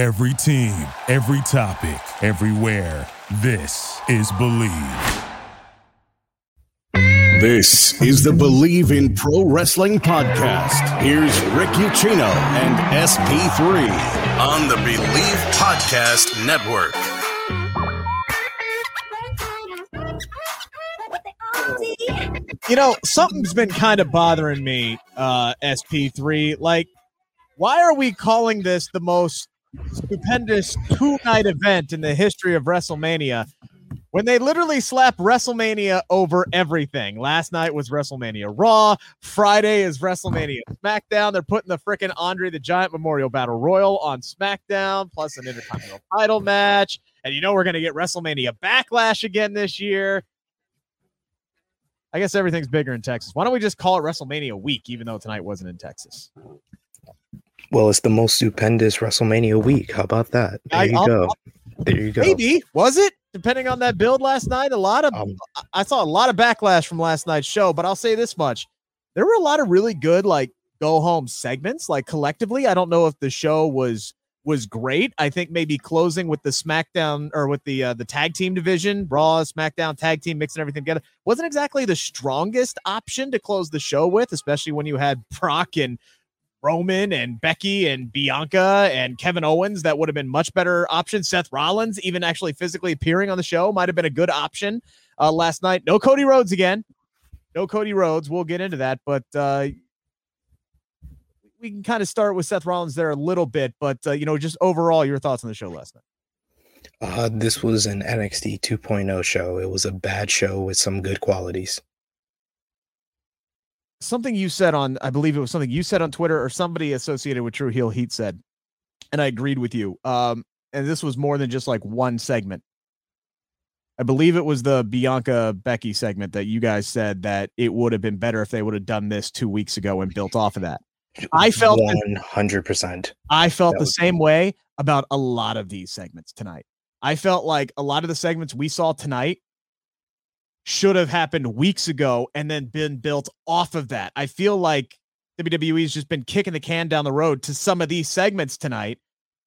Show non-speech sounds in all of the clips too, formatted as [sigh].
Every team, every topic, everywhere. This is Bleav. This is the Bleav in Pro Wrestling podcast. Here's Rick Ucchino and SP3 on the Bleav Podcast Network. You know, something's been kind of bothering me, uh, SP3. Like, why are we calling this the most stupendous two night event in the history of WrestleMania when they literally slap WrestleMania over everything. Last night was WrestleMania Raw. Friday is WrestleMania SmackDown. They're putting the freaking Andre the Giant Memorial Battle Royal on SmackDown, plus an Intercontinental title match. And you know we're going to get WrestleMania Backlash again this year. I guess everything's bigger in Texas. Why don't we just call it WrestleMania week, even though tonight wasn't in Texas? Well, it's the most stupendous WrestleMania week. How about that? There I- you I'll- go. I'll- There you go. Maybe was it? Depending on that build last night, a lot of Um, I saw a lot of backlash from last night's show. But I'll say this much: there were a lot of really good like go home segments. Like collectively, I don't know if the show was was great. I think maybe closing with the SmackDown or with the uh, the tag team division, Raw, SmackDown tag team, mixing everything together, wasn't exactly the strongest option to close the show with, especially when you had [laughs] Brock and Roman and Becky and Bianca and Kevin Owens. That would have been much better option. Seth Rollins, even actually physically appearing on the show, might have been a good option uh, last night. No Cody Rhodes again. No Cody Rhodes. We'll get into that, but uh, we can kind of start with Seth Rollins there a little bit. But uh, you know, just overall, your thoughts on the show last night. uh, this was an NXT 2.0 show. It was a bad show with some good qualities. Something you said on I believe it was something you said on Twitter or somebody associated with True Heel Heat said, and I agreed with you. Um, and this was more than just like one segment. I believe it was the Bianca Becky segment that you guys said that it would have been better if they would have done this two weeks ago and built off of that. I felt 100%. I felt the same way about a lot of these segments tonight. I felt like a lot of the segments we saw tonight should have happened weeks ago and then been built off of that. I feel like WWE's just been kicking the can down the road to some of these segments tonight.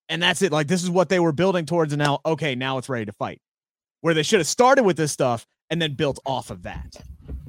And that's it. Like, this is what they were building towards. And now, okay, now it's ready to fight. Where they should have started with this stuff and then built off of that.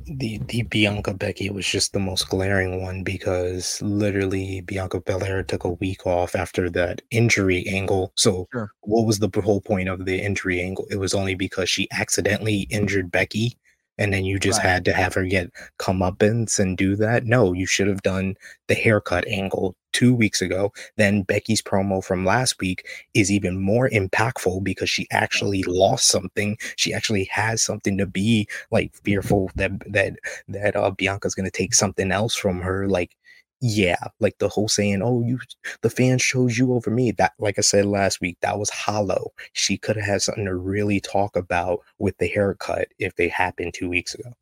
The the Bianca Becky was just the most glaring one because literally Bianca Belair took a week off after that injury angle. So Sure. what was the whole point of the injury angle? It was only because she accidentally injured Becky, and then you just Right. had to have her get comeuppance and do that. No, you should have done the haircut angle two weeks ago. Then Becky's promo from last week is even more impactful because she actually lost something. She actually has something to be like fearful that that that uh, Bianca's gonna take something else from her. Like yeah, like the whole saying, "Oh, you, the fans chose you over me." That, like I said last week, that was hollow. She could have had something to really talk about with the haircut if they happened two weeks ago.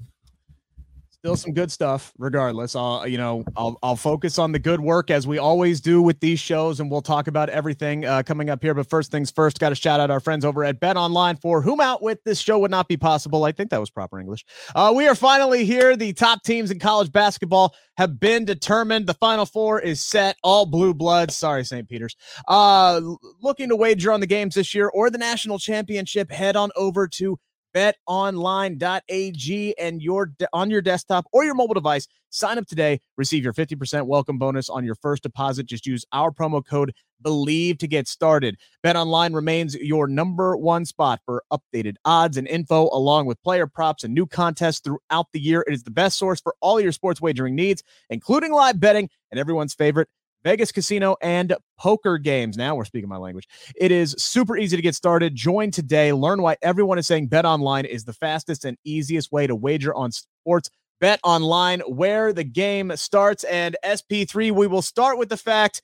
Still some good stuff regardless. I'll you know i'll i'll focus on the good work as we always do with these shows and we'll talk about everything uh, coming up here. But first things first got to shout out our friends over at bet online for whom out with this show would not be possible. I think that was proper english. Uh, we are finally here. The top teams in college basketball have been determined. The final four is set. All blue bloods sorry st peters. Uh looking to wager on the games this year or the national championship head on over to betonline.ag and your on your desktop or your mobile device. Sign up today receive your 50% welcome bonus on your first deposit. Just use our promo code Bleav to get started. Betonline remains your number one spot for updated odds and info along with player props and new contests throughout the year. It is the best source for all your sports wagering needs including live betting and everyone's favorite Vegas casino and poker games. Now we're speaking my language. It is super easy to get started. Join today. Learn why everyone is saying Bet Online is the fastest and easiest way to wager on sports. Bet Online, where the game starts. And SP3, we will start with the fact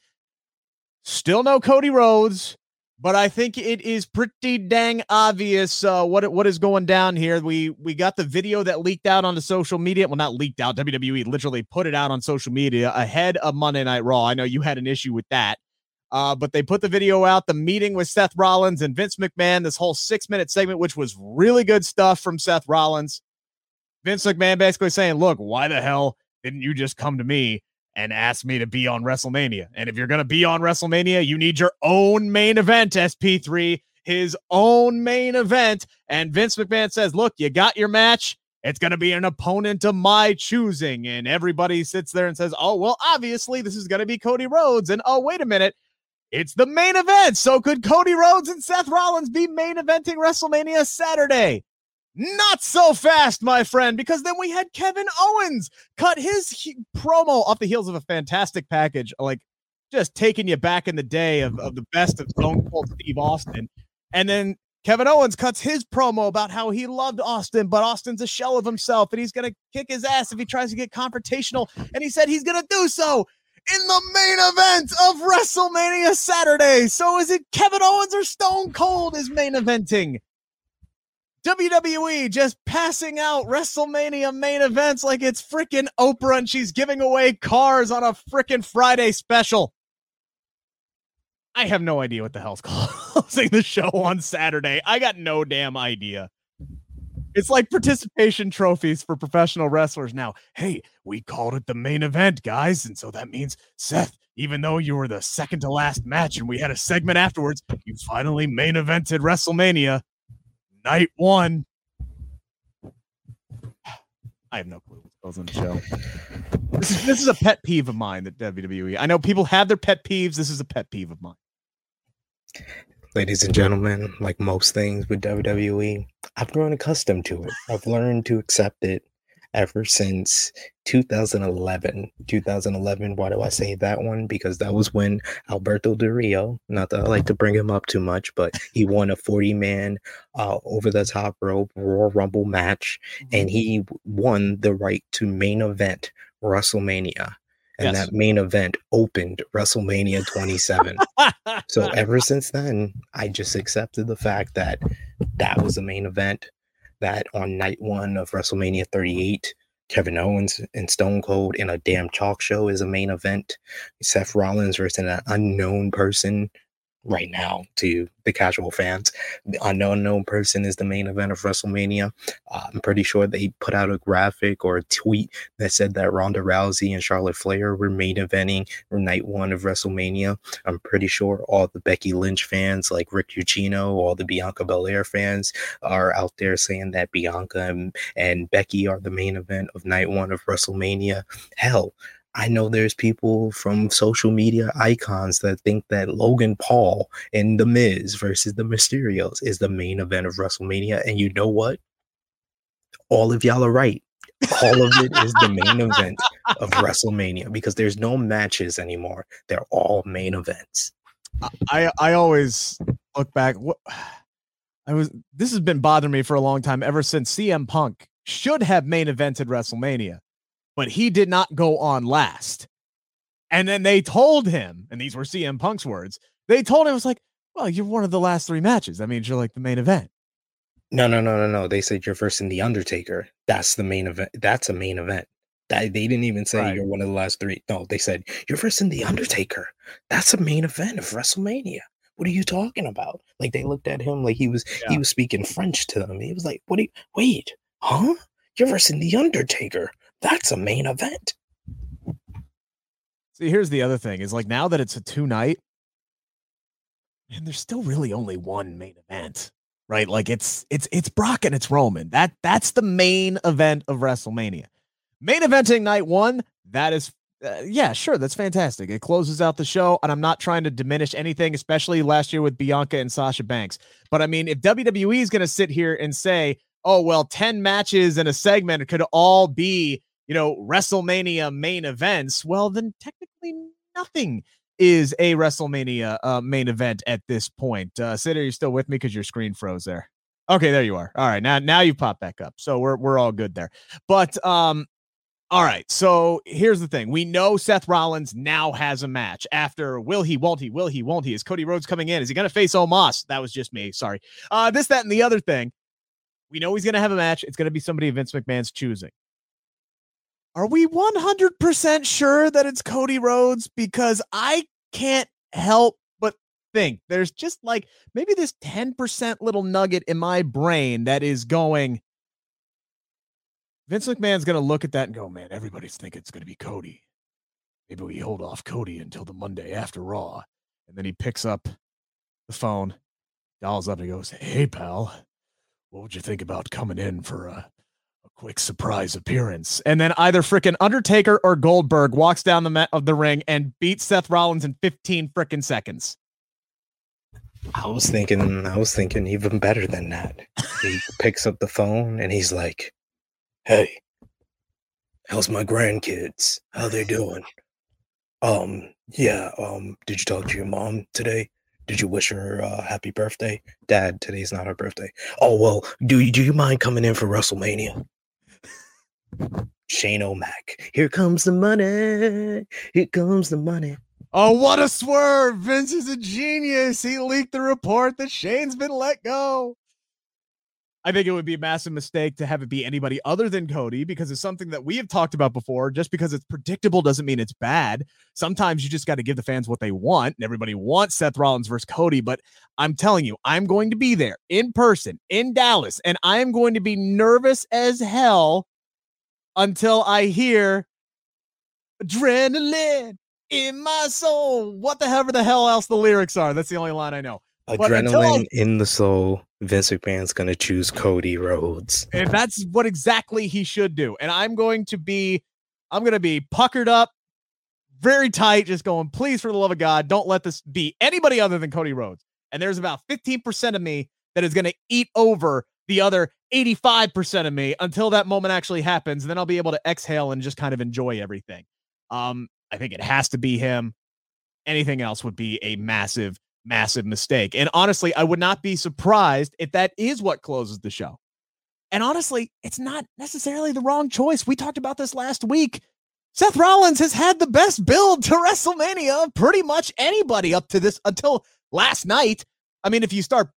still no Cody Rhodes, but I think it is pretty dang obvious uh, what what is going down here. We we got the video that leaked out onto social media. Well, not leaked out. WWE literally put it out on social media ahead of Monday Night Raw. I know you had an issue with that. Uh, but they put the video out, the meeting with Seth Rollins and Vince McMahon, this whole six minute segment, which was really good stuff from Seth Rollins. Vince McMahon basically saying, Look, why the hell didn't you just come to me and asked me to be on WrestleMania. And if you're going to be on WrestleMania, you need your own main event, SP3, his own main event. And Vince McMahon says, Look, you got your match. It's going to be an opponent of my choosing. And everybody sits there and says, Oh, well, obviously, this is going to be Cody Rhodes. And oh, wait a minute. It's the main event. So could Cody Rhodes and Seth Rollins be main eventing WrestleMania Saturday? Not so fast, my friend, because then we had Kevin Owens cut his he- promo off the heels of a fantastic package, like just taking you back in the day of, of the best of Stone Cold Steve Austin. And then Kevin Owens cuts his promo about how he loved Austin, but Austin's a shell of himself and he's going to kick his ass if he tries to get confrontational. And he said he's going to do so in the main event of WrestleMania Saturday. So is it Kevin Owens or Stone Cold is main eventing? WWE just passing out WrestleMania main events like it's freaking Oprah and she's giving away cars on a freaking Friday special. I have no idea what the hell's [laughs] closing the show on Saturday. I got no damn idea. It's like participation trophies for professional wrestlers now. Hey, we called it the main event, guys. And so that means, Seth, even though you were the second to last match and we had a segment afterwards, you finally main evented WrestleMania night one. I have no clue what goes on the show. This is, this is a pet peeve of mine that WWE. I know people have their pet peeves. This is a pet peeve of mine. Ladies and gentlemen, like most things with WWE, I've grown accustomed to it. I've learned to accept it ever since 2011. 2011, why do I say that one? Because that was when Alberto Del Rio, not that I like to bring him up too much, but he [laughs] won a 40 man uh, over the top rope Royal Rumble match, and mm-hmm. he won the right to main event WrestleMania. And yes. that main event opened WrestleMania 27. so [laughs] ever since then, I just accepted the fact that that was the main event that on night one of WrestleMania 38, Kevin Owens and Stone Cold in a damn talk show is a main event. Seth Rollins versus an unknown person right now to the casual fans. The unknown known person is the main event of WrestleMania. Uh, I'm pretty sure they put out a graphic or a tweet that said that Ronda Rousey and Charlotte Flair were main eventing night one of WrestleMania. I'm pretty sure all the Becky Lynch fans, like Rick Ucchino, all the Bianca Belair fans, are out there saying that Bianca and, and Becky are the main event of night one of WrestleMania. Hell, I know there's people from social media icons that think that Logan Paul and The Miz versus the Mysterios is the main event of WrestleMania. And you know what? All of y'all are right. All of it is the main event of WrestleMania because there's no matches anymore. They're all main events. I I always look back. What I was this has been bothering me for a long time ever since CM Punk should have main evented WrestleMania but he did not go on last. And then they told him, and these were CM Punk's words, they told him, it was like, well, you're one of the last three matches. That means you're like the main event. No, no, no, no, no. They said you're first in The Undertaker. That's the main event. That's a main event. That, they didn't even say right. you're one of the last three. No, they said you're first in The Undertaker. That's a main event of WrestleMania. What are you talking about? Like they looked at him like he was yeah. he was speaking French to them. He was like, "What? Do you, wait, huh? You're versus The Undertaker. That's a main event. See, here's the other thing is like now that it's a two night, and there's still really only one main event, right? Like it's it's it's Brock and it's Roman. That that's the main event of WrestleMania. Main eventing night one, that is uh, yeah, sure, that's fantastic. It closes out the show, and I'm not trying to diminish anything, especially last year with Bianca and Sasha Banks. But I mean, if WWE is going to sit here and say, "Oh well, ten matches in a segment could all be you know, WrestleMania main events, well, then technically nothing is a WrestleMania uh, main event at this point. Uh, Sid, are you still with me? Because your screen froze there. Okay, there you are. All right, now now you pop back up, so we're we're all good there. But um, all right. So here's the thing: we know Seth Rollins now has a match after will he, won't he, will he, won't he? Is Cody Rhodes coming in? Is he going to face Omos? That was just me. Sorry. Uh, this, that, and the other thing. We know he's going to have a match. It's going to be somebody Vince McMahon's choosing. Are we 100% sure that it's Cody Rhodes? Because I can't help but think there's just like maybe this 10% little nugget in my brain that is going. Vince McMahon's going to look at that and go, man, everybody's thinking it's going to be Cody. maybe we hold off Cody until the Monday after Raw. And then he picks up the phone, dials up, and goes, Hey, pal, what would you think about coming in for a quick surprise appearance? And then either freaking Undertaker or Goldberg walks down the mat of the ring and beats Seth Rollins in 15 freaking seconds. I was thinking, I was thinking even better than that. He [laughs] picks up the phone and he's like, "Hey, how's my grandkids? How they doing? Um, yeah. Um, did you talk to your mom today? Did you wish her uh, happy birthday, Dad? Today's not her birthday. Oh well, do you do you mind coming in for WrestleMania? Shane O'Mac, here comes the money. Here comes the money. Oh, what a swerve! Vince is a genius. He leaked the report that Shane's been let go. I think it would be a massive mistake to have it be anybody other than Cody because it's something that we have talked about before. Just because it's predictable doesn't mean it's bad. Sometimes you just got to give the fans what they want, and everybody wants Seth Rollins versus Cody. But I'm telling you, I'm going to be there in person in Dallas, and I am going to be nervous as hell until I hear adrenaline in my soul. What the hell the hell else the lyrics are? That's the only line I know. Adrenaline in the soul. Vince McMahon's gonna choose Cody Rhodes. And that's what exactly he should do. And I'm going to be, I'm gonna be puckered up, very tight, just going, please, for the love of God, don't let this be anybody other than Cody Rhodes. And there's about 15% of me that is gonna eat over the other 85% of me until that moment actually happens. And then I'll be able to exhale and just kind of enjoy everything. Um, I think it has to be him. Anything else would be a massive, massive mistake. And honestly, I would not be surprised if that is what closes the show. And honestly, it's not necessarily the wrong choice. We talked about this last week. Seth Rollins has had the best build to WrestleMania of pretty much anybody up to this until last night. I mean, if you start,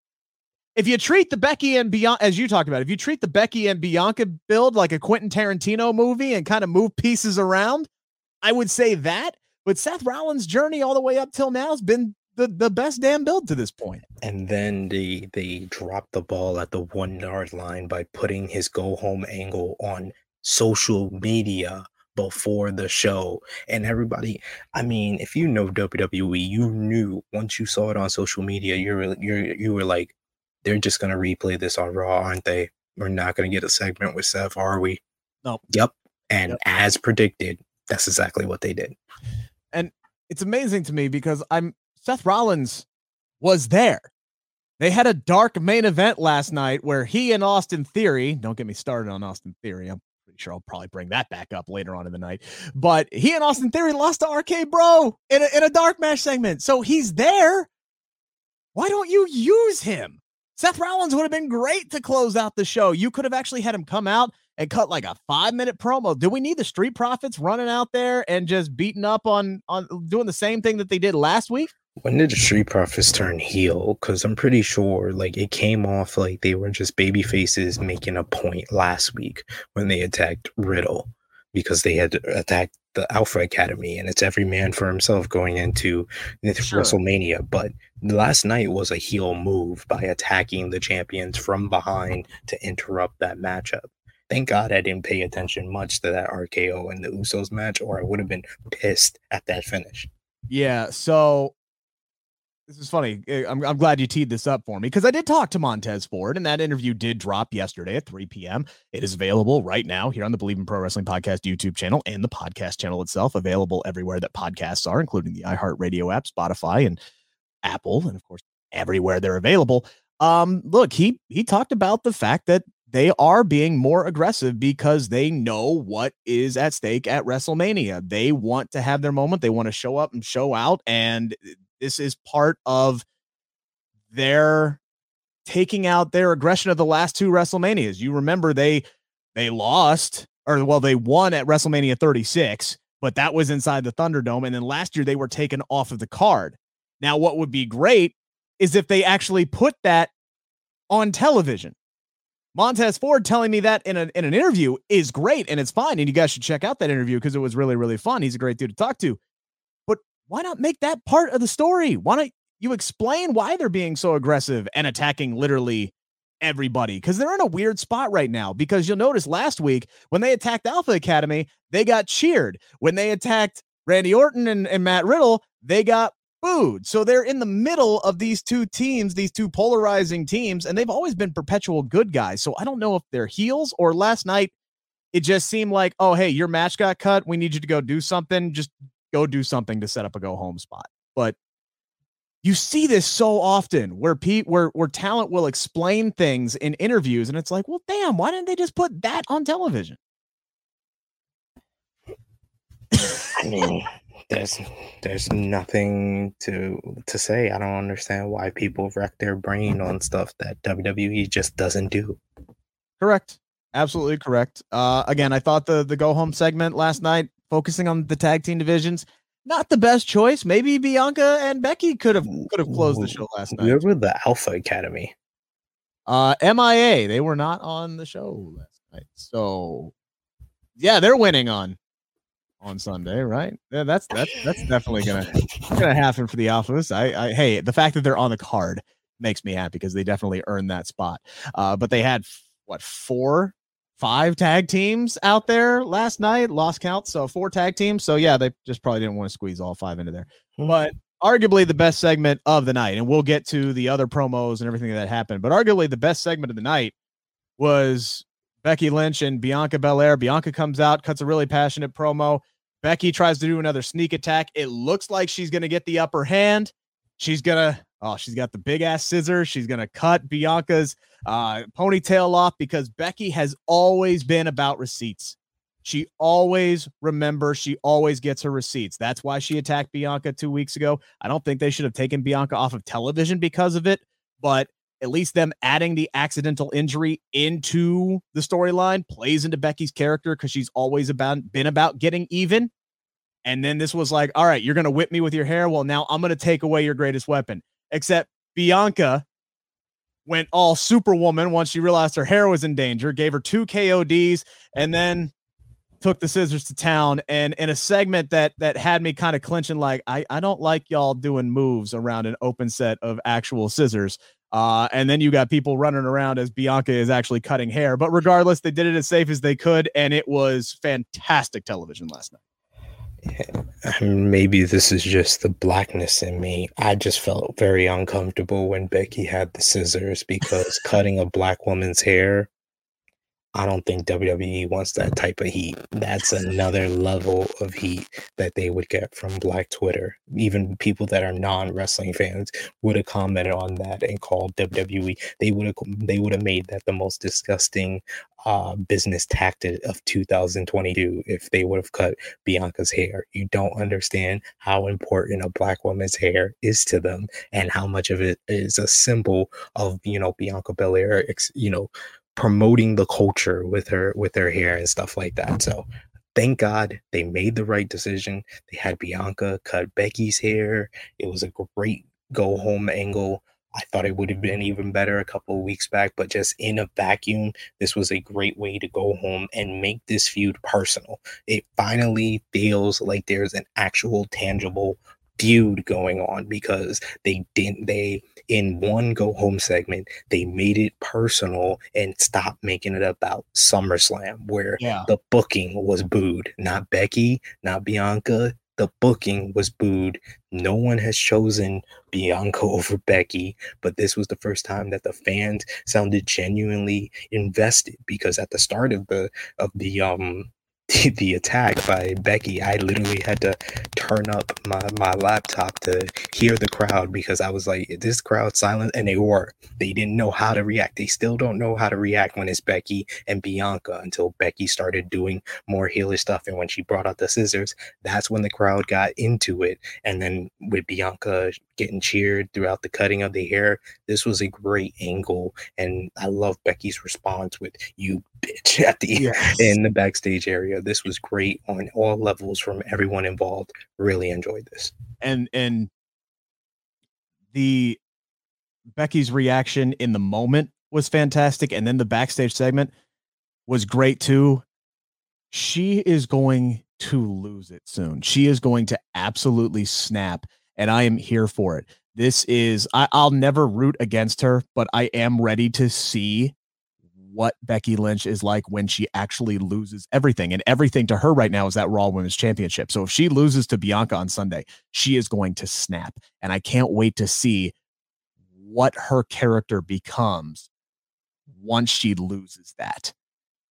if you treat the Becky and Bianca, as you talked about, if you treat the Becky and Bianca build like a Quentin Tarantino movie and kind of move pieces around, I would say that. But Seth Rollins' journey all the way up till now has been the, the best damn build to this point. And then they they dropped the ball at the one yard line by putting his go home angle on social media before the show. And everybody, I mean, if you know WWE, you knew once you saw it on social media, you're you're you were like, they're just gonna replay this on Raw, aren't they? We're not gonna get a segment with Seth, are we? No. Yep. And yep. as predicted, that's exactly what they did. And it's amazing to me because I'm Seth Rollins was there. They had a dark main event last night where he and Austin Theory, don't get me started on Austin Theory. I'm pretty sure I'll probably bring that back up later on in the night. But he and Austin Theory lost to RK Bro in a, in a dark match segment. So he's there. Why don't you use him? Seth Rollins would have been great to close out the show. You could have actually had him come out and cut like a five minute promo. Do we need the Street Profits running out there and just beating up on on doing the same thing that they did last week? When did the Street Profits turn heel? Because I'm pretty sure like it came off like they were just baby faces making a point last week when they attacked Riddle because they had attacked the Alpha Academy and it's every man for himself going into sure. WrestleMania. But last night was a heel move by attacking the champions from behind to interrupt that matchup. Thank God I didn't pay attention much to that RKO and the Usos match, or I would have been pissed at that finish. Yeah. So this is funny. Eh, I'm, I'm glad you teed this up for me because I did talk to Montez Ford, and that interview did drop yesterday at 3 p.m. It is available right now here on the Bleav in Pro Wrestling Podcast YouTube channel and the podcast channel itself, available everywhere that podcasts are, including the iHeartRadio app, Spotify, and Apple, and of course everywhere they're available. Um, look, he he talked about the fact that they are being more aggressive because they know what is at stake at WrestleMania. They want to have their moment. They want to show up and show out. And this is part of their taking out their aggression of the last two WrestleManias. You remember they they lost or well they won at WrestleMania 36, but that was inside the Thunderdome and then last year they were taken off of the card. Now what would be great is if they actually put that on television Montez Ford telling me that in, a, in an interview is great and it's fine. And you guys should check out that interview because it was really, really fun. He's a great dude to talk to. Why not make that part of the story? Why don't you explain why they're being so aggressive and attacking literally everybody? Because they're in a weird spot right now. Because you'll notice last week when they attacked Alpha Academy, they got cheered. When they attacked Randy Orton and, and Matt Riddle, they got booed. So they're in the middle of these two teams, these two polarizing teams, and they've always been perpetual good guys. So I don't know if they're heels or last night it just seemed like, oh, hey, your match got cut. We need you to go do something. Just go do something to set up a go home spot. But you see this so often where Pete where where talent will explain things in interviews and it's like, well, damn, why didn't they just put that on television? I mean, there's there's nothing to to say. I don't understand why people wreck their brain on [laughs] stuff that WWE just doesn't do. Correct. Absolutely correct. Uh, again, I thought the the go home segment last night, focusing on the tag team divisions, not the best choice. Maybe Bianca and Becky could have could have closed the show last night. Where were the Alpha Academy? Uh, MIA. They were not on the show last night. So, yeah, they're winning on on Sunday, right? Yeah, that's that's that's definitely gonna gonna happen for the Alphas. I, I hey, the fact that they're on the card makes me happy because they definitely earned that spot. Uh, but they had what four five tag teams out there last night, lost count. So four tag teams. So yeah, they just probably didn't want to squeeze all five into there. Hmm. But arguably the best segment of the night, and we'll get to the other promos and everything that happened. But arguably the best segment of the night was Becky Lynch and Bianca Belair. Bianca comes out, cuts a really passionate promo. Becky tries to do another sneak attack. It looks like she's going to get the upper hand. She's going to Oh, she's got the big ass scissors. She's going to cut Bianca's uh, ponytail off because Becky has always been about receipts. She always remembers, she always gets her receipts. That's why she attacked Bianca two weeks ago. I don't think they should have taken Bianca off of television because of it, but at least them adding the accidental injury into the storyline plays into Becky's character because she's always about been about getting even. And then this was like, all right, you're gonna whip me with your hair. Well, now I'm gonna take away your greatest weapon except Bianca went all superwoman once she realized her hair was in danger, gave her two KODs, and then took the scissors to town. And in a segment that that had me kind of clenching, like I, I don't like y'all doing moves around an open set of actual scissors. Uh, and then you got people running around as Bianca is actually cutting hair. But regardless, they did it as safe as they could, and it was fantastic television last night [laughs] maybe this is just the blackness in me. I just felt very uncomfortable when Becky had the scissors because cutting a black woman's hair, I don't think WWE wants that type of heat. That's another level of heat that they would get from Black Twitter. Even people that are non-wrestling fans would have commented on that and called WWE. They would have they would have made that the most disgusting uh, business tactic of 2022 if they would have cut Bianca's hair. You don't understand how important a black woman's hair is to them and how much of it is a symbol of, you know, Bianca Belair, you know, promoting the culture with her with her hair and stuff like that. So thank God they made the right decision. They had Bianca cut Becky's hair. It was a great go home angle. I thought it would have been even better a couple of weeks back, but just in a vacuum, this was a great way to go home and make this feud personal. It finally feels like there's an actual tangible feud going on because they didn't they in one go home segment they made it personal and stopped making it about SummerSlam where yeah. the booking was booed not Becky not Bianca the booking was booed. No one has chosen Bianca [laughs] over Becky, but this was the first time that the fans sounded genuinely invested because at the start of the of the um [laughs] the attack by Becky, I literally had to turn up my, my laptop to hear the crowd because I was like, this crowd silent? And they were. They didn't know how to react. They still don't know how to react when it's Becky and Bianca until Becky started doing more healer stuff. And when she brought out the scissors, that's when the crowd got into it. And then with Bianca getting cheered throughout the cutting of the hair, this was a great angle. And I love Becky's response with, you bitch [laughs] at the yes. in the backstage area. This was great on all levels from everyone involved. Really enjoyed this. And and the Becky's reaction in the moment was fantastic and then the backstage segment was great too. She is going to lose it soon. She is going to absolutely snap and I am here for it. This is I, I'll never root against her, but I am ready to see what Becky Lynch is like when she actually loses everything. And everything to her right now is that Raw Women's Championship. So if she loses to Bianca on Sunday, she is going to snap. And I can't wait to see what her character becomes once she loses that.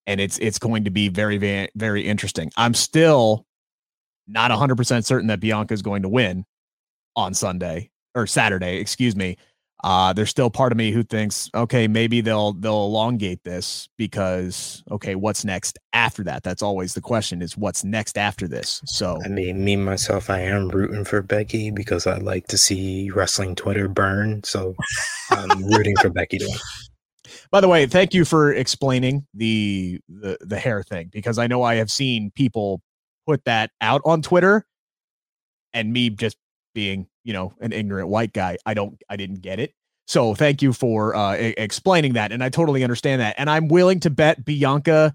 And it's it's going to be very very very interesting. I'm still not 100% certain that Bianca is going to win on Sunday or Saturday, excuse me. Uh, there's still part of me who thinks, okay, maybe they'll they'll elongate this because okay, what's next after that? That's always the question: is what's next after this? So I mean, me myself, I am rooting for Becky because I like to see wrestling Twitter burn. So I'm rooting for Becky to win. By the way, thank you for explaining the, the the hair thing because I know I have seen people put that out on Twitter, and me just being you know an ignorant white guy i don't i didn't get it. So thank you for uh explaining that and i totally understand that and i'm willing to bet bianca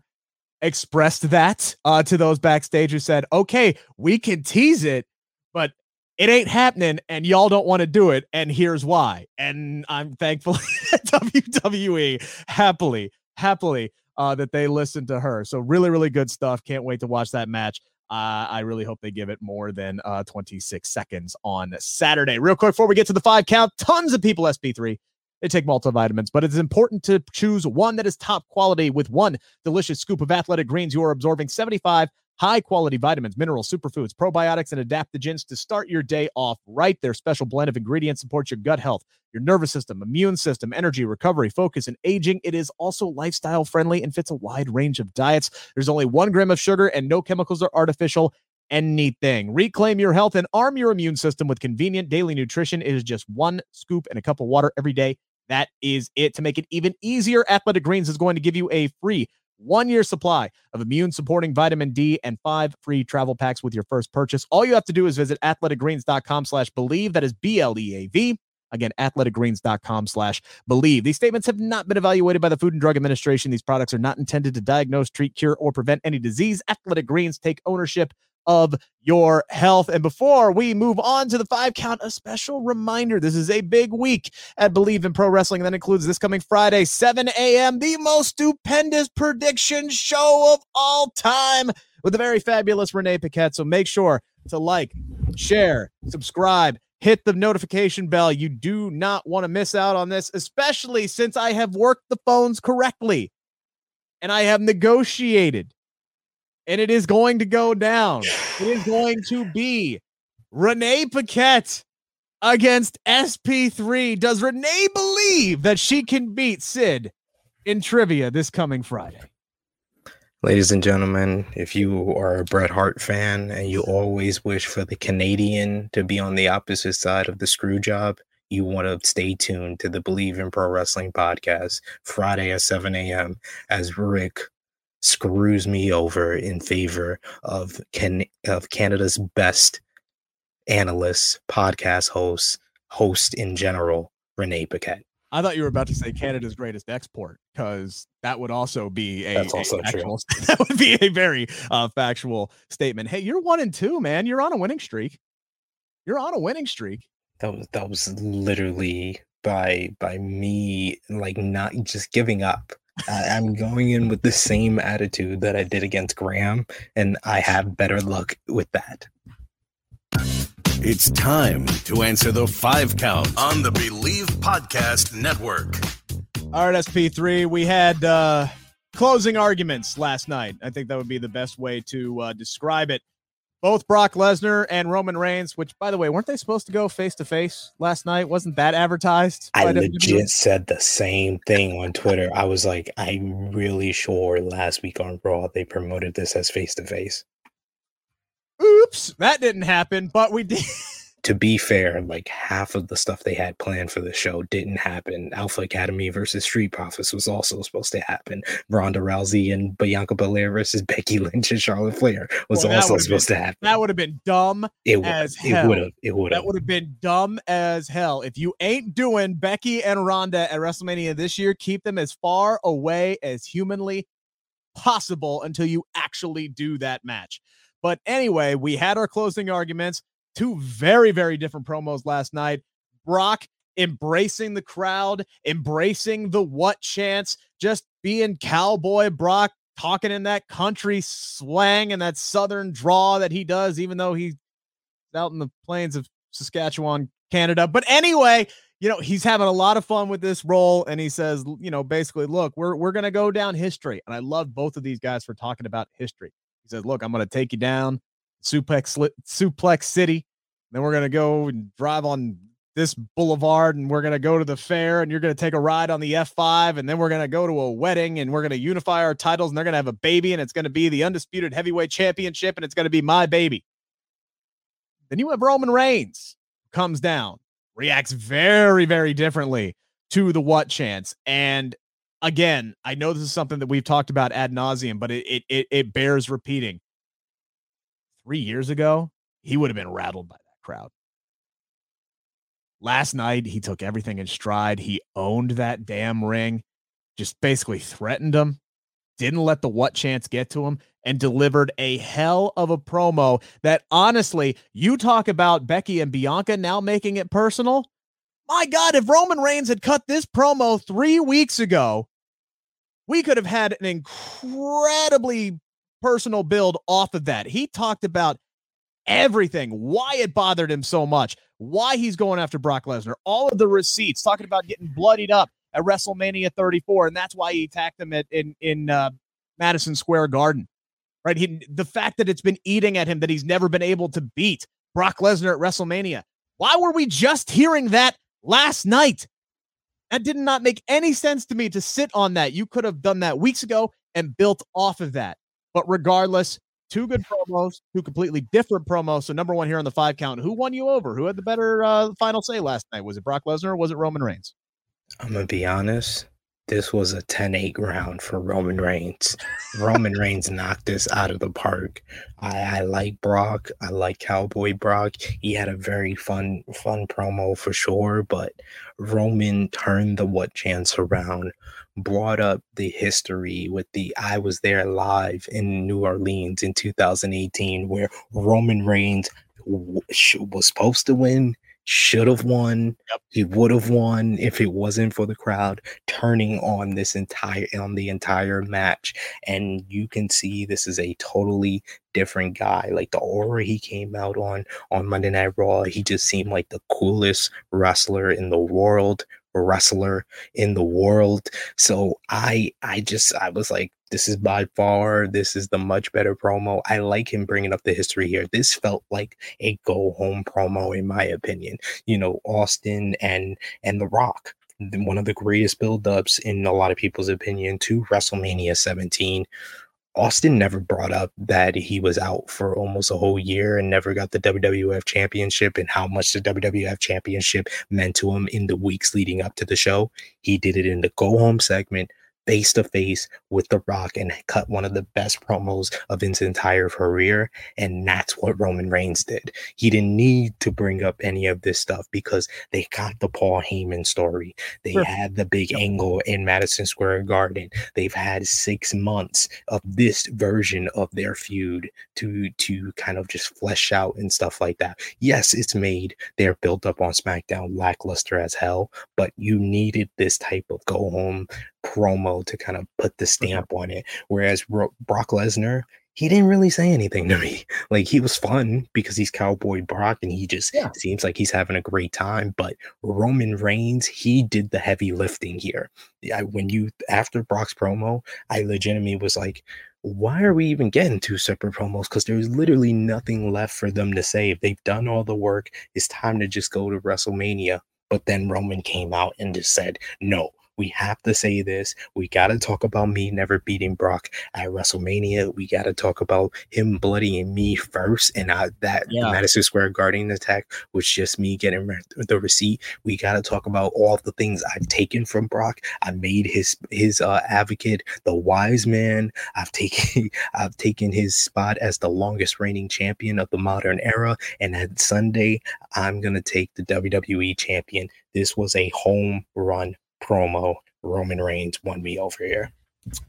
expressed that uh to those backstage who said okay we can tease it but it ain't happening and y'all don't want to do it and here's why. And i'm thankful [laughs] wwe happily happily uh that they listened to her. So really really good stuff. Can't wait to watch that match uh, I really hope they give it more than uh, 26 seconds on Saturday. Real quick, before we get to the five count, tons of people SP3. They take multivitamins, but it's important to choose one that is top quality with one delicious scoop of athletic greens. You are absorbing 75 high quality vitamins, minerals, superfoods, probiotics, and adaptogens to start your day off right. Their special blend of ingredients supports your gut health, your nervous system, immune system, energy, recovery, focus, and aging. It is also lifestyle friendly and fits a wide range of diets. There's only one gram of sugar and no chemicals or artificial anything. Reclaim your health and arm your immune system with convenient daily nutrition. It is just one scoop and a cup of water every day. That is it. To make it even easier, Athletic Greens is going to give you a free one year supply of immune supporting vitamin D and five free travel packs with your first purchase. All you have to do is visit athleticgreens.com slash Bleav. That is B L E A V. Again, athleticgreens.com slash Bleav. These statements have not been evaluated by the Food and Drug Administration. These products are not intended to diagnose, treat, cure, or prevent any disease. Athletic Greens take ownership of your health. And before we move on to the five count, a special reminder this is a big week at Bleav in Pro Wrestling. That includes this coming Friday, 7 a.m., the most stupendous prediction show of all time with the very fabulous Renee Paquette. So make sure to like, share, subscribe. Hit the notification bell. You do not want to miss out on this, especially since I have worked the phones correctly and I have negotiated and it is going to go down. [sighs] It is going to be Renee Paquette against SP3. Does Renee believe that she can beat Sid in trivia this coming Friday? Ladies and gentlemen, if you are a Bret Hart fan and you always wish for the Canadian to be on the opposite side of the screw job, you want to stay tuned to the Bleav in Pro Wrestling podcast Friday at 7 a.m. as Rick screws me over in favor of can of Canada's best analyst, podcast host, host in general, Renee Paquette. I thought you were about to say Canada's greatest export because that would also be a, That's also a factual, [laughs] that would be a very uh, factual statement. Hey, you're one and two, man. You're on a winning streak. You're on a winning streak. That was that was literally by by me like not just giving up. I, I'm going in with the same attitude that I did against Graham, and I have better luck with that. It's time to answer the five count on the Bleav Podcast Network. All right, SP3, we had uh, closing arguments last night. I think that would be the best way to uh, describe it. Both Brock Lesnar and Roman Reigns, which, by the way, weren't they supposed to go face to face last night? Wasn't that advertised? I legit said the same thing on Twitter. I was like, I'm really sure last week on Raw they promoted this as face to face. Oops, that didn't happen, but we did. [laughs] To be fair, like half of the stuff they had planned for the show didn't happen. Alpha Academy versus Street Profits was also supposed to happen. Ronda Rousey and Bianca Belair versus Becky Lynch and Charlotte Flair was Well, also supposed to happen. That would have been dumb. It would as it would have it would have That would have been dumb as hell. If you ain't doing Becky and Ronda at WrestleMania this year, keep them as far away as humanly possible until you actually do that match. But anyway, we had our closing arguments. Two very, very different promos last night. Brock embracing the crowd, embracing the what chance, just being cowboy Brock, talking in that country slang and that southern draw that he does, even though he's out in the plains of Saskatchewan, Canada. But anyway, you know, he's having a lot of fun with this role. And he says, you know, basically, look, we're we're gonna go down history. And I love both of these guys for talking about history. He says, look, I'm gonna take you down Suplex Suplex City. Then we're gonna go and drive on this boulevard and we're going to go to the fair and you're going to take a ride on the F5 and then we're going to go to a wedding and we're going to unify our titles and they're going to have a baby and it's going to be the undisputed heavyweight championship and it's going to be my baby. Then you have Roman Reigns comes down, reacts very, very differently to the what chance. And again, I know this is something that we've talked about ad nauseum, but it, it, it bears repeating. Three years ago, he would have been rattled by that crowd. Last night, he took everything in stride. He owned that damn ring, just basically threatened him, didn't let the what chance get to him, and delivered a hell of a promo that honestly, you talk about Becky and Bianca now making it personal. My God, if Roman Reigns had cut this promo three weeks ago, we could have had an incredibly personal build off of that. He talked about everything, why it bothered him so much, why he's going after Brock Lesnar, all of the receipts, talking about getting bloodied up at WrestleMania 34, and that's why he attacked him at in in uh, Madison Square Garden. Right, he, the fact that it's been eating at him that he's never been able to beat Brock Lesnar at WrestleMania. Why were we just hearing that last night? That did not make any sense to me to sit on that. You could have done that weeks ago and built off of that. But regardless, two good promos, two completely different promos. So number one here on the five count, who won you over? Who had the better uh, final say last night? Was it Brock Lesnar or was it Roman Reigns? I'm gonna be honest. This was a 10-8 round for Roman Reigns. Roman Reigns knocked this out of the park. I, I like Brock. I like Cowboy Brock. He had a very fun, fun promo for sure. But Roman turned the what chance around brought up the history with the I was there live in New Orleans in 2018 where Roman Reigns was supposed to win, should have won, yep. he would have won if it wasn't for the crowd turning on this entire on the entire match and you can see this is a totally different guy like the aura he came out on on Monday Night Raw he just seemed like the coolest wrestler in the world wrestler in the world. So I I just I was like this is by far this is the much better promo. I like him bringing up the history here. This felt like a go home promo in my opinion. You know, Austin and and The Rock one of the greatest build-ups in a lot of people's opinion to WrestleMania 17 Austin never brought up that he was out for almost a whole year and never got the WWF championship and how much the WWF championship meant to him in the weeks leading up to the show. He did it in the go home segment face to face with The Rock and cut one of the best promos of his entire career. And that's what Roman Reigns did. He didn't need to bring up any of this stuff because they got the Paul Heyman story. They sure. had the big angle in Madison Square Garden. They've had six months of this version of their feud to to kind of just flesh out and stuff like that. Yes, it's made they're built up on SmackDown lackluster as hell, but you needed this type of go home promo to kind of put the mm-hmm. stamp on it. Whereas Brock Lesnar, he didn't really say anything [laughs] to me. Like he was fun because he's Cowboy Brock and he just yeah. seems like he's having a great time. But Roman Reigns, he did the heavy lifting here. I, when you after Brock's promo, I legitimately was like, why are we even getting two separate promos? Because there's literally nothing left for them to say. If they've done all the work, it's time to just go to WrestleMania. But then Roman came out and just said, no, we have to say this. We got to talk about me never beating Brock at WrestleMania. We got to talk about him bloodying me first. And I, that yeah. Madison Square Garden attack was just me getting the receipt. We got to talk about all the things I've taken from Brock. I made his his uh, advocate the wise man. I've taken [laughs] I've taken his spot as the longest reigning champion of the modern era. And at Sunday, I'm gonna take the WWE champion. This was a home run promo, Roman Reigns won me over here.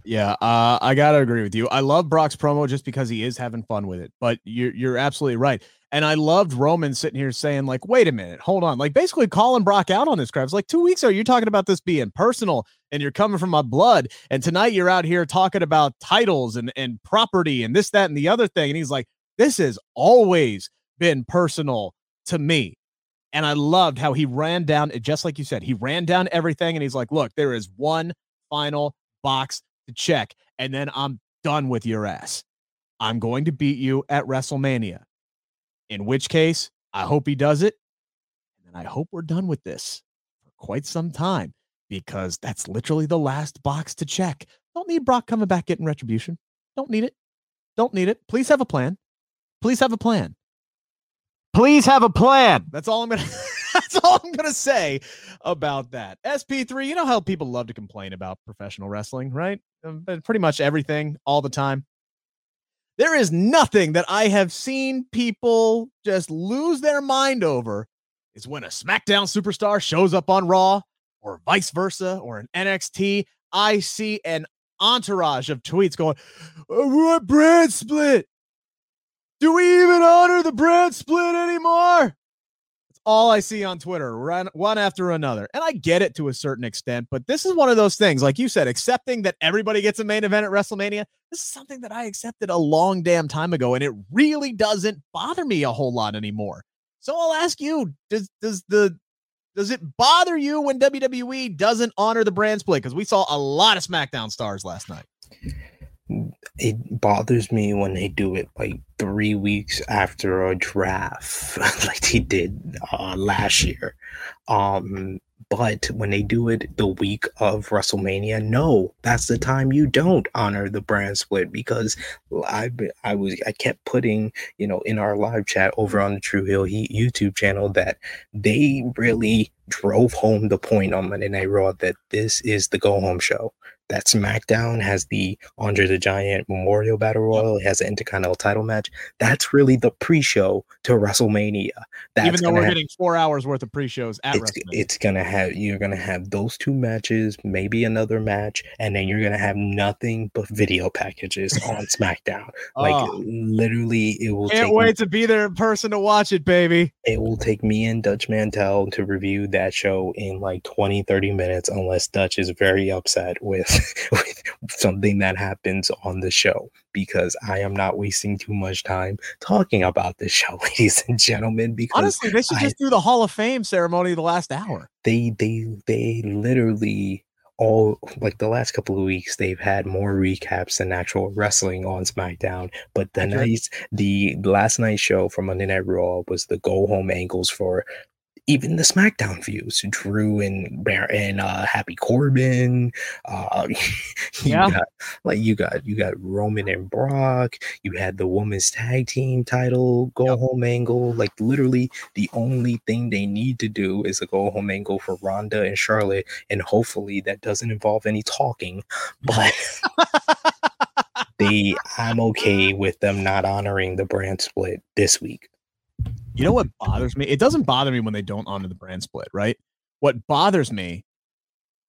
Yeah, uh, I gotta agree with you. I love Brock's promo just because he is having fun with it. But you're you're absolutely right. And I loved Roman sitting here saying, like, wait a minute, hold on. Like basically calling Brock out on this crap. It's like two weeks ago, you're talking about this being personal and you're coming from my blood. And tonight you're out here talking about titles and, and property and this, that, and the other thing. And he's like, this has always been personal to me. And I loved how he ran down, it just like you said, he ran down everything. And he's like, look, there is one final box to check. And then I'm done with your ass. I'm going to beat you at WrestleMania in which case I hope he does it. And I hope we're done with this for quite some time because that's literally the last box to check. Don't need Brock coming back getting retribution. Don't need it. Don't need it. Please have a plan. Please have a plan. Please have a plan. That's all I'm gonna [laughs] that's all I'm gonna say about that. SP3, you know how people love to complain about professional wrestling, right? Um, pretty much everything all the time. There is nothing that I have seen people just lose their mind over is when a SmackDown superstar shows up on Raw or vice versa or an NXT. I see an entourage of tweets going, What brand split? Do we even honor the brand split anymore? It's all I see on Twitter, one after another. And I get it to a certain extent, but this is one of those things, like you said, accepting that everybody gets a main event at WrestleMania. This is something that I accepted a long damn time ago, and it really doesn't bother me a whole lot anymore. So I'll ask you: Does does the does it bother you when WWE doesn't honor the brand split? Because we saw a lot of SmackDown stars last night it bothers me when they do it like three weeks after a draft, [laughs] like they did uh, last year. Um, but when they do it the week of WrestleMania, no, that's the time you don't honor the brand split because I I was I kept putting you know in our live chat over on the True Heel Heat YouTube channel that they really drove home the point on Monday Night Raw that this is the go home show that SmackDown has the Andre the Giant Memorial Battle Royal. It has an Intercontinental title match. That's really the pre-show to WrestleMania. That's Even though we're have, getting four hours worth of pre-shows at it's, it's gonna have you're gonna have those two matches, maybe another match, and then you're gonna have nothing but video packages [laughs] on SmackDown. Like oh, literally, it will. Can't wait me, to be there in person to watch it, baby. It will take me and Dutch Mantell to review that show in like 20, 30 minutes, unless Dutch is very upset with [laughs] with something that happens on the show because I am not wasting too much time talking about this show, [laughs] ladies and gentlemen. Because honestly, they should I, just do the Hall of Fame ceremony the last hour. They they they literally all like the last couple of weeks they've had more recaps than actual wrestling on SmackDown. But the night the last night show from Monday Night Raw was the go home angles for even the SmackDown views, Drew and and uh, Happy Corbin. Uh, [laughs] yeah, got, like you got you got Roman and Brock. You had the women's tag team title go yep. home angle. Like literally, the only thing they need to do is a go home angle for Ronda and Charlotte, and hopefully that doesn't involve any talking. But [laughs] they, I'm okay with them not honoring the brand split this week. You know what bothers me? It doesn't bother me when they don't honor the brand split, right? What bothers me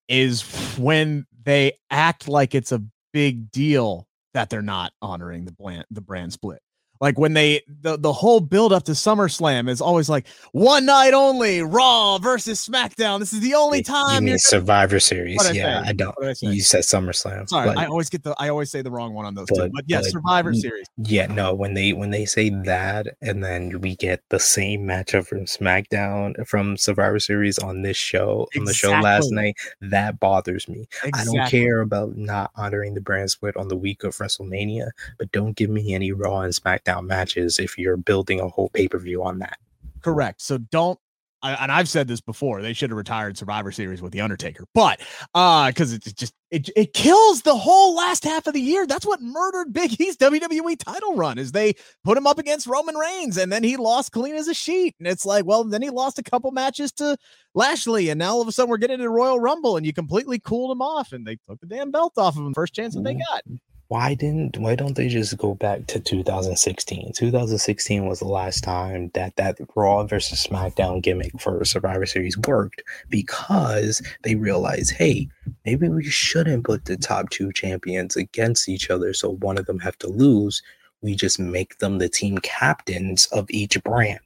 is when they act like it's a big deal that they're not honoring the brand the brand split. Like when they the, the whole build up to SummerSlam is always like one night only, Raw versus SmackDown. This is the only time you mean Survivor Series. Yeah, I, I don't. I you said SummerSlam. Sorry, but, I always get the I always say the wrong one on those but, two. But yeah, but, Survivor Series. Yeah, no, when they when they say that and then we get the same matchup from SmackDown from Survivor Series on this show exactly. on the show last night, that bothers me. Exactly. I don't care about not honoring the brand split on the week of WrestleMania, but don't give me any Raw and SmackDown SmackDown matches if you're building a whole pay per view on that. Correct. So don't I, and I've said this before, they should have retired Survivor Series with the Undertaker, but uh, because it just it it kills the whole last half of the year. That's what murdered Big E's WWE title run is they put him up against Roman Reigns, and then he lost clean as a sheet. And it's like, well, then he lost a couple matches to Lashley, and now all of a sudden we're getting into Royal Rumble, and you completely cooled him off, and they took the damn belt off of him first chance that they got. Why didn't why don't they just go back to 2016 2016 was the last time that that raw versus smackdown gimmick for survivor series worked because they realized hey maybe we shouldn't put the top two champions against each other so one of them have to lose. We just make them the team captains of each brand.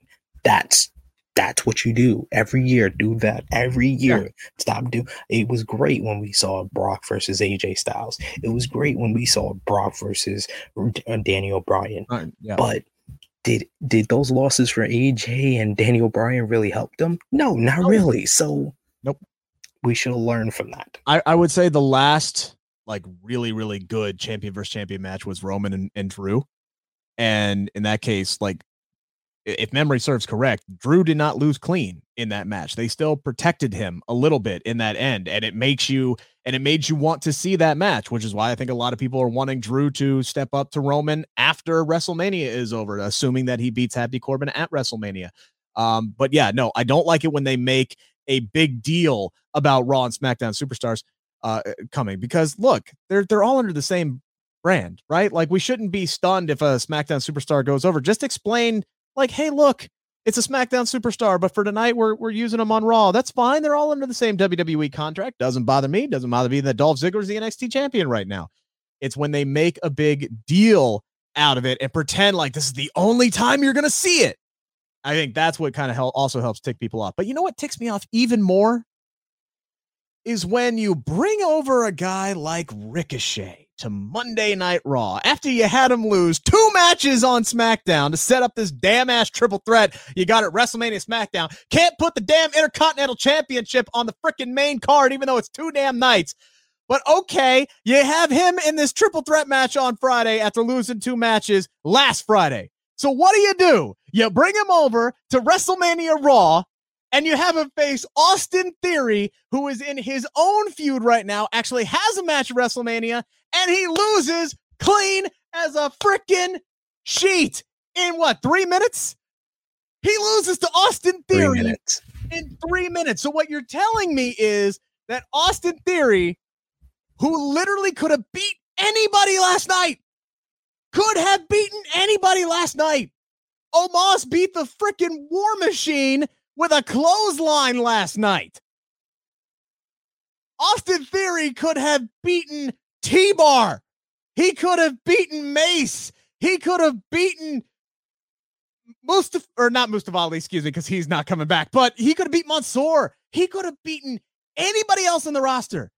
That's that's what you do every year. Do that every year. Yeah. Stop do. It was great when we saw Brock versus AJ Styles. It was great when we saw Brock versus uh, Daniel Bryan. yeah. But did did those losses for AJ and Daniel Bryan really help them? No, not nope. really. So nope. We should learn from that. I, I would say the last like really really good champion versus champion match was Roman and, and Drew, and in that case, like if memory serves correct, Drew did not lose clean in that match. They still protected him a little bit in that end, and it makes you and it made you want to see that match, which is why I think a lot of people are wanting Drew to step up to Roman after WrestleMania is over, assuming that he beats Happy Corbin at WrestleMania. Um, but yeah, no, I don't like it when they make a big deal about Raw and SmackDown superstars uh, coming because look, they're they're all under the same brand, right? Like we shouldn't be stunned if a SmackDown superstar goes over. Just explain like, hey, look, it's a SmackDown superstar, but for tonight we're we're using them on Raw. That's fine. They're all under the same WWE contract. Doesn't bother me. Doesn't bother me that Dolph Ziggler's the NXT champion right now. It's when they make a big deal out of it and pretend like this is the only time you're gonna see it. I think that's what kind of help also helps tick people off. But you know what ticks me off even more is when you bring over a guy like Ricochet to Monday Night Raw after you had him lose two matches on SmackDown to set up this damn ass triple threat you got at WrestleMania SmackDown. Can't put the damn Intercontinental Championship on the freaking main card, even though it's two damn nights. But okay, you have him in this triple threat match on Friday after losing two matches last Friday. So what do you do? You bring him over to WrestleMania Raw and you have him face Austin Theory, who is in his own feud right now, actually has a match at WrestleMania, and he loses clean as a freaking sheet in what, three minutes? He loses to Austin Theory three in three minutes. So, what you're telling me is that Austin Theory, who literally could have beat anybody last night, could have beaten anybody last night. Omos beat the freaking War Machine with a clothesline last night. Austin Theory could have beaten T Bar. He could have beaten Mace. He could have beaten Mustafa, or not Mustafa Ali, excuse me, because he's not coming back, but he could have beat Mansoor. He could have beaten anybody else in the roster.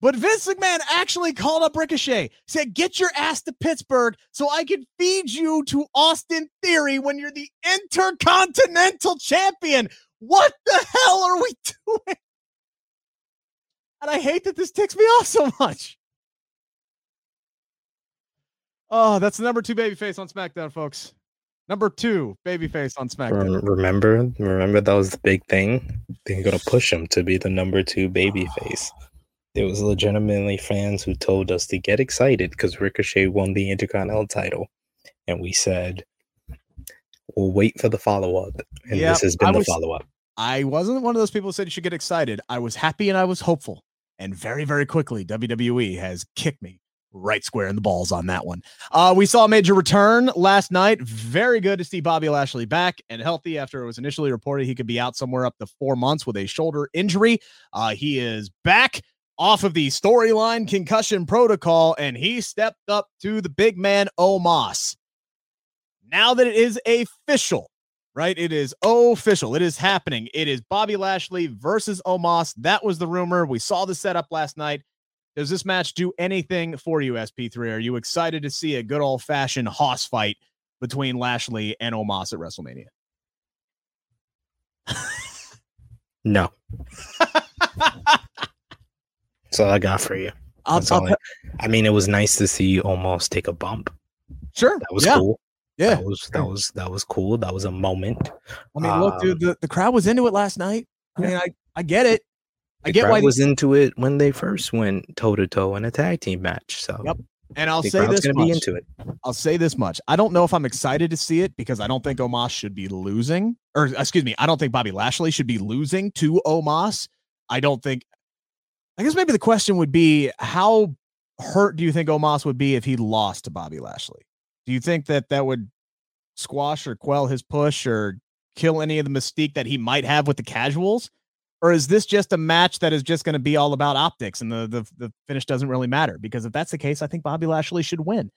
But Vince McMahon actually called up Ricochet, said, Get your ass to Pittsburgh so I can feed you to Austin Theory when you're the Intercontinental Champion. What the hell are we [laughs] doing? And I hate that this ticks me off so much. Oh, that's the number two babyface on SmackDown, folks. Number two babyface on SmackDown. Remember, remember that was the big thing. They're gonna push him to be the number two babyface. There was legitimately fans who told us to get excited because Ricochet won the Intercontinental title, and we said we'll wait for the follow up. And yep, this has been the follow up. I wasn't one of those people who said you should get excited. I was happy and I was hopeful. And very, very quickly, WWE has kicked me right square in the balls on that one. Uh, we saw a major return last night. Very good to see Bobby Lashley back and healthy after it was initially reported he could be out somewhere up to four months with a shoulder injury. Uh, he is back off of the storyline concussion protocol, and he stepped up to the big man Omos. Now that it is official, right? It is official. It is happening. It is Bobby Lashley versus Omos. That was the rumor. We saw the setup last night. Does this match do anything for you, SP3? Are you excited to see a good old fashioned hoss fight between Lashley and Omos at WrestleMania? no. [laughs] That's all I got for you. I'll, I'll, I, I mean, it was nice to see Omos take a bump. Sure, that was yeah. cool. Yeah, that was that was that was cool. That was a moment. I mean, look, dude, um, the, the crowd was into it last night. I mean, I I get it. I get why he was into it when they first went toe to toe in a tag team match. So yep. And I'll say this much. Be into it. I'll say this much. I don't know if I'm excited to see it because I don't think Omos should be losing, or excuse me, I don't think Bobby Lashley should be losing to Omos. I don't think I guess maybe the question would be how hurt do you think Omos would be if he lost to Bobby Lashley? Do you think that that would squash or quell his push or kill any of the mystique that he might have with the casuals? Or is this just a match that is just going to be all about optics and the, the the finish doesn't really matter? Because if that's the case, I think Bobby Lashley should win.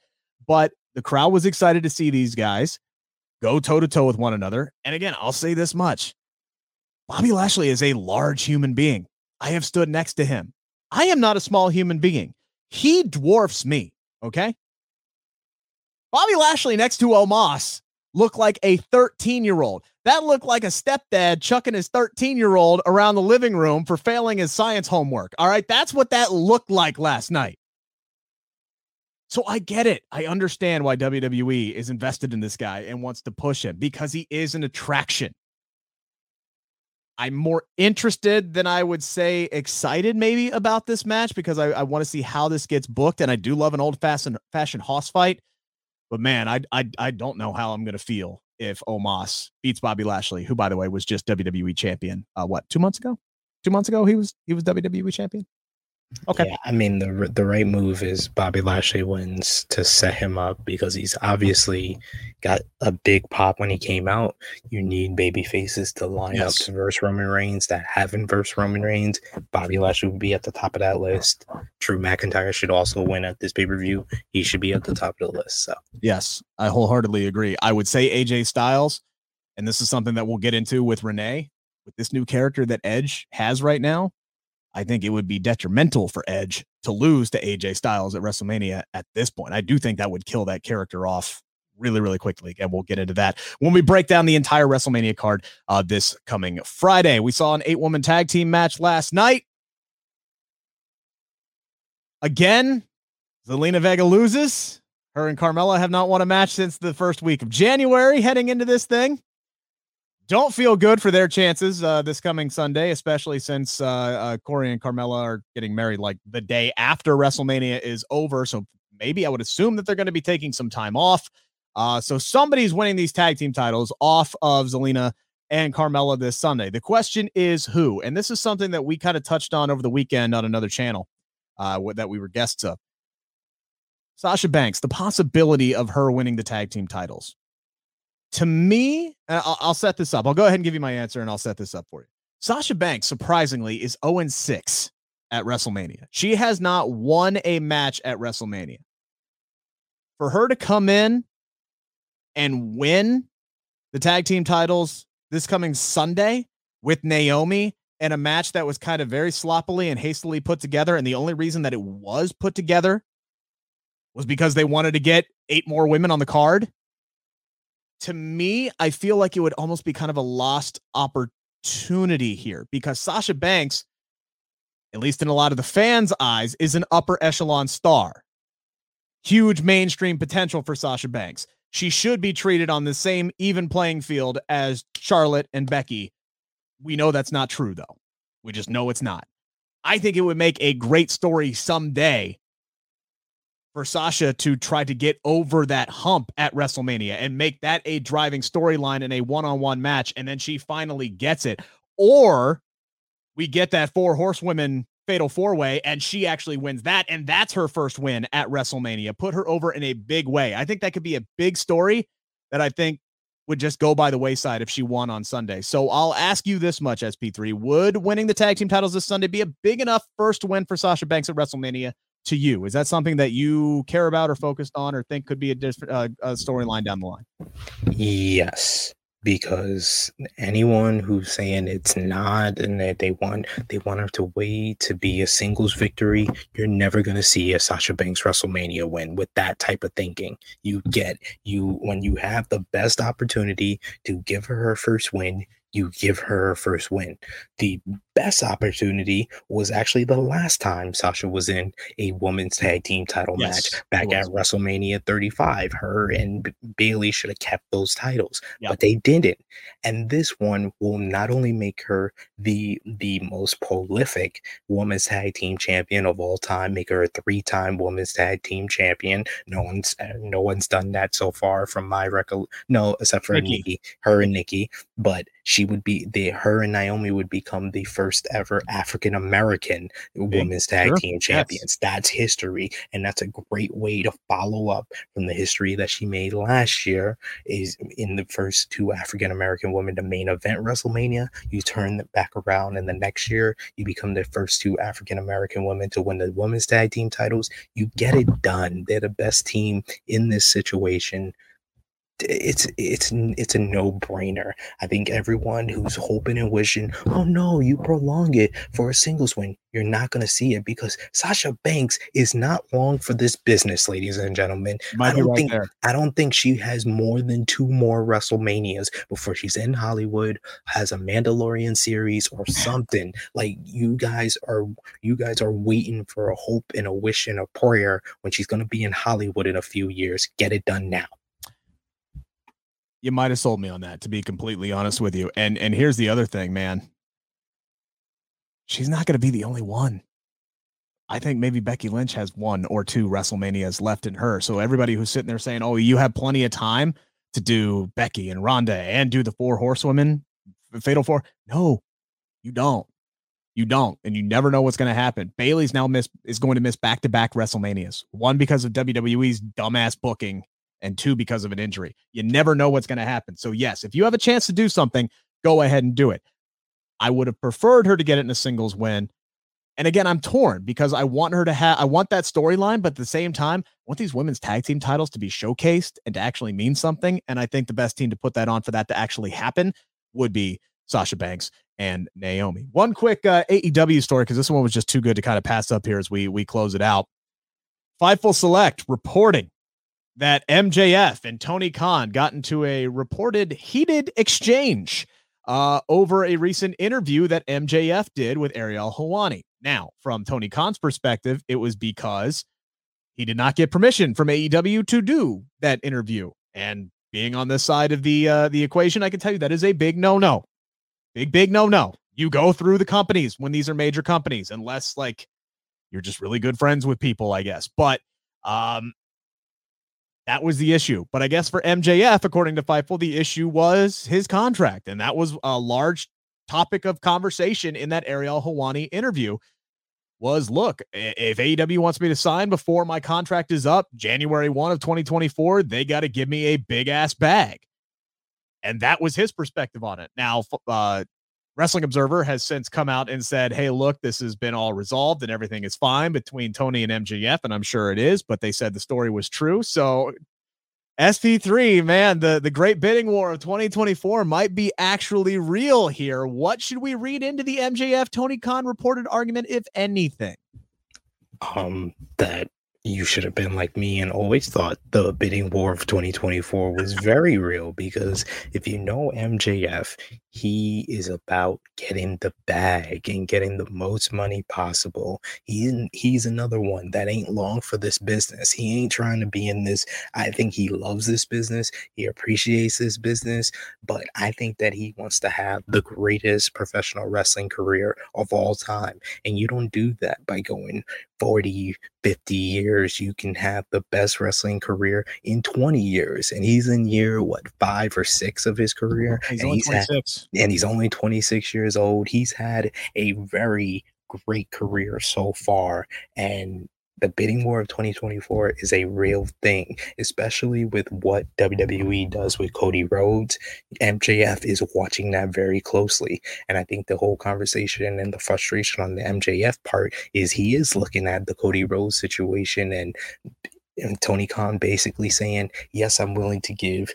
But the crowd was excited to see these guys go toe to toe with one another. And again, I'll say this much Bobby Lashley is a large human being. I have stood next to him. I am not a small human being. He dwarfs me. Okay. Bobby Lashley next to Omos looked like a 13 year old. That looked like a stepdad chucking his 13 year old around the living room for failing his science homework. All right. That's what that looked like last night. So I get it. I understand why WWE is invested in this guy and wants to push him because he is an attraction. I'm more interested than I would say excited maybe about this match because I, I want to see how this gets booked. And I do love an old fashioned fashion hoss fight. But man, I, I I don't know how I'm gonna feel if Omos beats Bobby Lashley, who by the way was just WWE champion. Uh, what two months ago? Two months ago he was he was WWE champion. Okay. Yeah, I mean the the right move is Bobby Lashley wins to set him up because he's obviously got a big pop when he came out. You need baby faces to line yes. up to verse Roman Reigns that haven't verse Roman Reigns. Bobby Lashley would be at the top of that list. Drew McIntyre should also win at this pay per view. He should be at the top of the list. So yes, I wholeheartedly agree. I would say AJ Styles, and this is something that we'll get into with Renee with this new character that Edge has right now. I think it would be detrimental for Edge to lose to AJ Styles at WrestleMania at this point. I do think that would kill that character off really, really quickly. And we'll get into that when we break down the entire WrestleMania card uh, this coming Friday. We saw an eight woman tag team match last night. Again, Zelina Vega loses. Her and Carmella have not won a match since the first week of January heading into this thing don't feel good for their chances uh, this coming Sunday, especially since uh, uh, Corey and Carmella are getting married like the day after WrestleMania is over. So maybe I would assume that they're going to be taking some time off. Uh, so somebody's winning these tag team titles off of Zelina and Carmella this Sunday. The question is who? And this is something that we kind of touched on over the weekend on another channel uh, that we were guests of. Sasha Banks, the possibility of her winning the tag team titles to me, I'll, I'll, set this up. I'll go ahead and give you my answer and I'll set this up for you. Sasha Banks, surprisingly, is 0 6 at WrestleMania. She has not won a match at WrestleMania. For her to come in and win the tag team titles this coming Sunday with Naomi in a match that was kind of very sloppily and hastily put together. And the only reason that it was put together was because they wanted to get eight more women on the card to me, I feel like it would almost be kind of a lost opportunity here because Sasha Banks, at least in a lot of the fans' eyes, is an upper echelon star. Huge mainstream potential for Sasha Banks. She should be treated on the same even playing field as Charlotte and Becky. We know that's not true, though. We just know it's not. I think it would make a great story someday for Sasha to try to get over that hump at WrestleMania and make that a driving storyline in a one on one match. And then she finally gets it. Or we get that four horsewomen fatal four way and she actually wins that. And that's her first win at WrestleMania. Put her over in a big way. I think that could be a big story that I think would just go by the wayside if she won on Sunday. So I'll ask you this much, SP3. Would winning the tag team titles this Sunday be a big enough first win for Sasha Banks at WrestleMania to you? Is that something that you care about or focused on or think could be a different uh, storyline down the line? Yes, because anyone who's saying it's not and that they want they want her to wait to be a singles victory, you're never gonna see a Sasha Banks WrestleMania win with that type of thinking. You get you when you have the best opportunity to give her her first win, you give her her first win. The best opportunity was actually the last time Sasha was in a women's tag team title yes, match back at WrestleMania 35. Her and B- Bayley should have kept those titles, yep. but they didn't. And this one will not only make her the the most prolific women's tag team champion of all time, make her a three-time women's tag team champion. No one's uh, no one's done that so far from my record. No, except for Nikki. Nikki, her and Nikki, but she she would be the her and Naomi would become the first ever African American women's tag sure. team champions. Yes. That's history, and that's a great way to follow up from the history that she made last year. Is in the first two African American women to main event WrestleMania. You turn it back around, and the next year you become the first two African American women to win the women's tag team titles. You get it done. They're the best team in this situation it's it's it's a no brainer. I think everyone who's hoping and wishing, oh no, you prolong it for a singles win, you're not going to see it because Sasha Banks is not long for this business, ladies and gentlemen. Might I don't right think there. I don't think she has more than two more WrestleManias before she's in Hollywood, has a Mandalorian series or [laughs] something. like you guys are you guys are waiting for a hope and a wish and a prayer when she's going to be in Hollywood in a few years. Get it done now you might have sold me on that to be completely honest with you. And and here's the other thing man. She's not going to be the only one. I think maybe becky lynch has one or two wrestlemanias left in her. So everybody who's sitting there saying oh you have plenty of time to do becky and ronda and do the four horsewomen fatal four no you don't. You don't and you never know what's going to happen. Bayley's now miss is going to miss back-to-back wrestlemanias. One because of wwe's dumbass booking and two because of an injury. You never know what's going to happen. So, yes, if you have a chance to do something, go ahead and do it. I would have preferred her to get it in a singles win. And again, I'm torn because I want her to have, I want that storyline, but at the same time, I want these women's tag team titles to be showcased and to actually mean something. And I think the best team to put that on for that to actually happen would be Sasha Banks and Naomi. One quick uh, AEW story because this one was just too good to kind of pass up here as we we close it out. Fightful Select reporting that MJF and Tony Khan got into a reported heated exchange uh, over a recent interview that MJF did with Ariel Helwani. Now, from Tony Khan's perspective, it was because he did not get permission from AEW to do that interview. And being on this side of the uh, the equation, I can tell you that is a big no no, big big no no. You go through the companies when these are major companies, unless like you're just really good friends with people, I guess. But um, that was the issue. But I guess for MJF, according to Fightful, the issue was his contract. And that was a large topic of conversation in that Ariel Helwani interview was look, if AEW wants me to sign before my contract is up, January 1 of 2024, they got to give me a big ass bag. And that was his perspective on it. Now, uh, Wrestling Observer has since come out and said, hey, look, this has been all resolved and everything is fine between Tony and MJF. And I'm sure it is, but they said the story was true. So SP3, man, the, the great bidding war of 2024 might be actually real here. What should we read into the MJF Tony Khan reported argument, if anything? Um, that you should have been like me and always thought the bidding war of 2024 was very real because if you know MJF, he is about getting the bag and getting the most money possible. He's he's another one that ain't long for this business. He ain't trying to be in this. I think he loves this business. He appreciates this business, but I think that he wants to have the greatest professional wrestling career of all time. And you don't do that by going 40, 50 years. You can have the best wrestling career in 20 years. And he's in year, what, five or six of his career? He's and only he's had, 26. and he's only 26 years old. He's had a very great career so far. And the bidding war of 2024 is a real thing, especially with what WWE does with Cody Rhodes. MJF is watching that very closely. And I think the whole conversation and the frustration on the MJF part is he is looking at the Cody Rhodes situation and and Tony Khan basically saying, Yes, I'm willing to give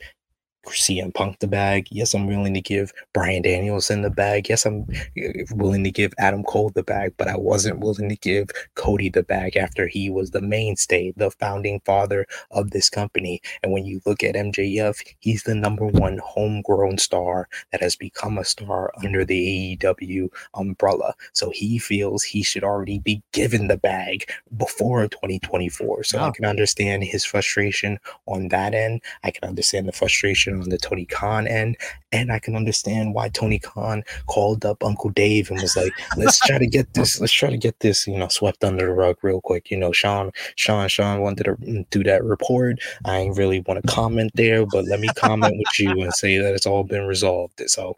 CM Punk the bag. Yes, I'm willing to give Bryan Danielson the bag. Yes, I'm uh, willing to give Adam Cole the bag, but I wasn't willing to give Cody the bag after he was the mainstay, the founding father of this company. And when you look at MJF, he's the number one homegrown star that has become a star under the AEW umbrella. So he feels he should already be given the bag before 2024. So I can understand his frustration on that end. I can understand the frustration on the Tony Khan end. And I can understand why Tony Khan called up Uncle Dave and was like, let's try to get this, let's try to get this, you know, swept under the rug real quick. You know, Sean, Sean, Sean wanted to mm, do that report. I ain't really want to comment there, but let me comment with you and say that it's all been resolved. So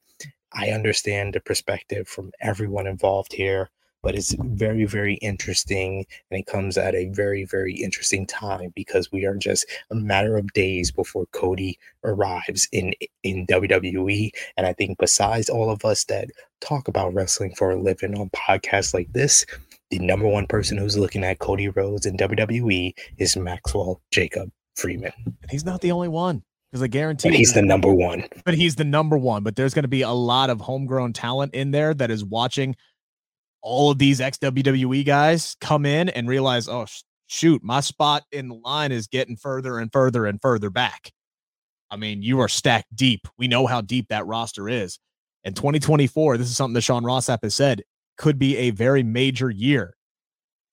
I understand the perspective from everyone involved here, but it's very, very interesting. And it comes at a very, very interesting time because we are just a matter of days before Cody arrives in in WWE. And I think besides all of us that talk about wrestling for a living on podcasts like this, the number one person who's looking at Cody Rhodes in WWE is Maxwell Jacob Freeman. And he's not the only one because I guarantee but he's the number one. But he's the number one. But there's going to be a lot of homegrown talent in there that is watching all of these ex WWE guys come in and realize, oh, sh- shoot, my spot in the line is getting further and further and further back. I mean, you are stacked deep. We know how deep that roster is. And 2024, this is something that Sean Ross Sapp has said, could be a very major year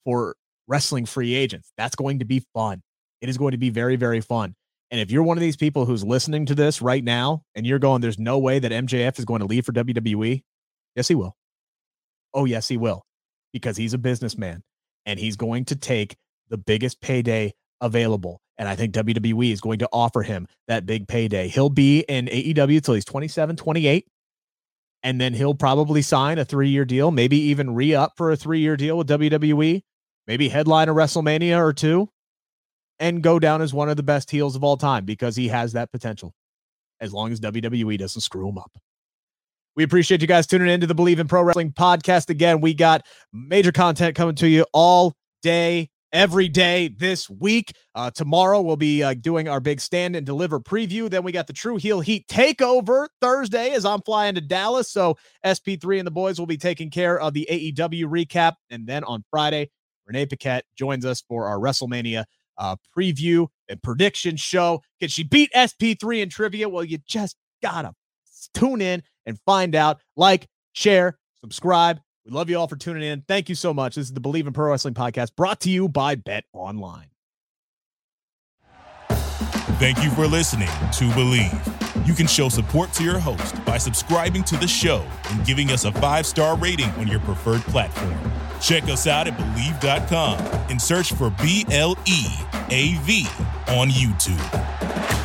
for wrestling free agents. That's going to be fun. It is going to be very, very fun. And if you're one of these people who's listening to this right now and you're going, there's no way that MJF is going to leave for WWE, yes, he will. Oh, yes, he will, because he's a businessman and he's going to take the biggest payday available. And I think WWE is going to offer him that big payday. He'll be in AEW until he's 27, 28. And then he'll probably sign a three year deal, maybe even re up for a three year deal with WWE, maybe headline a WrestleMania or two and go down as one of the best heels of all time because he has that potential as long as WWE doesn't screw him up. We appreciate you guys tuning in to the Bleav in Pro Wrestling podcast. Again, we got major content coming to you all day, every day this week. Uh, tomorrow, we'll be uh, doing our big stand and deliver preview. Then we got the True Heel Heat takeover Thursday as I'm flying to Dallas. So SP3 and the boys will be taking care of the AEW recap. And then on Friday, Renee Paquette joins us for our WrestleMania uh, preview and prediction show. Can she beat SP3 in trivia? Well, you just gotta tune in and find out. Like, share, subscribe. We love you all for tuning in. Thank you so much. This is the Bleav in Pro Wrestling podcast brought to you by Bet Online. Thank you for listening to Bleav. You can show support to your host by subscribing to the show and giving us a five star rating on your preferred platform. Check us out at Bleav.com and search for B L E A V on YouTube.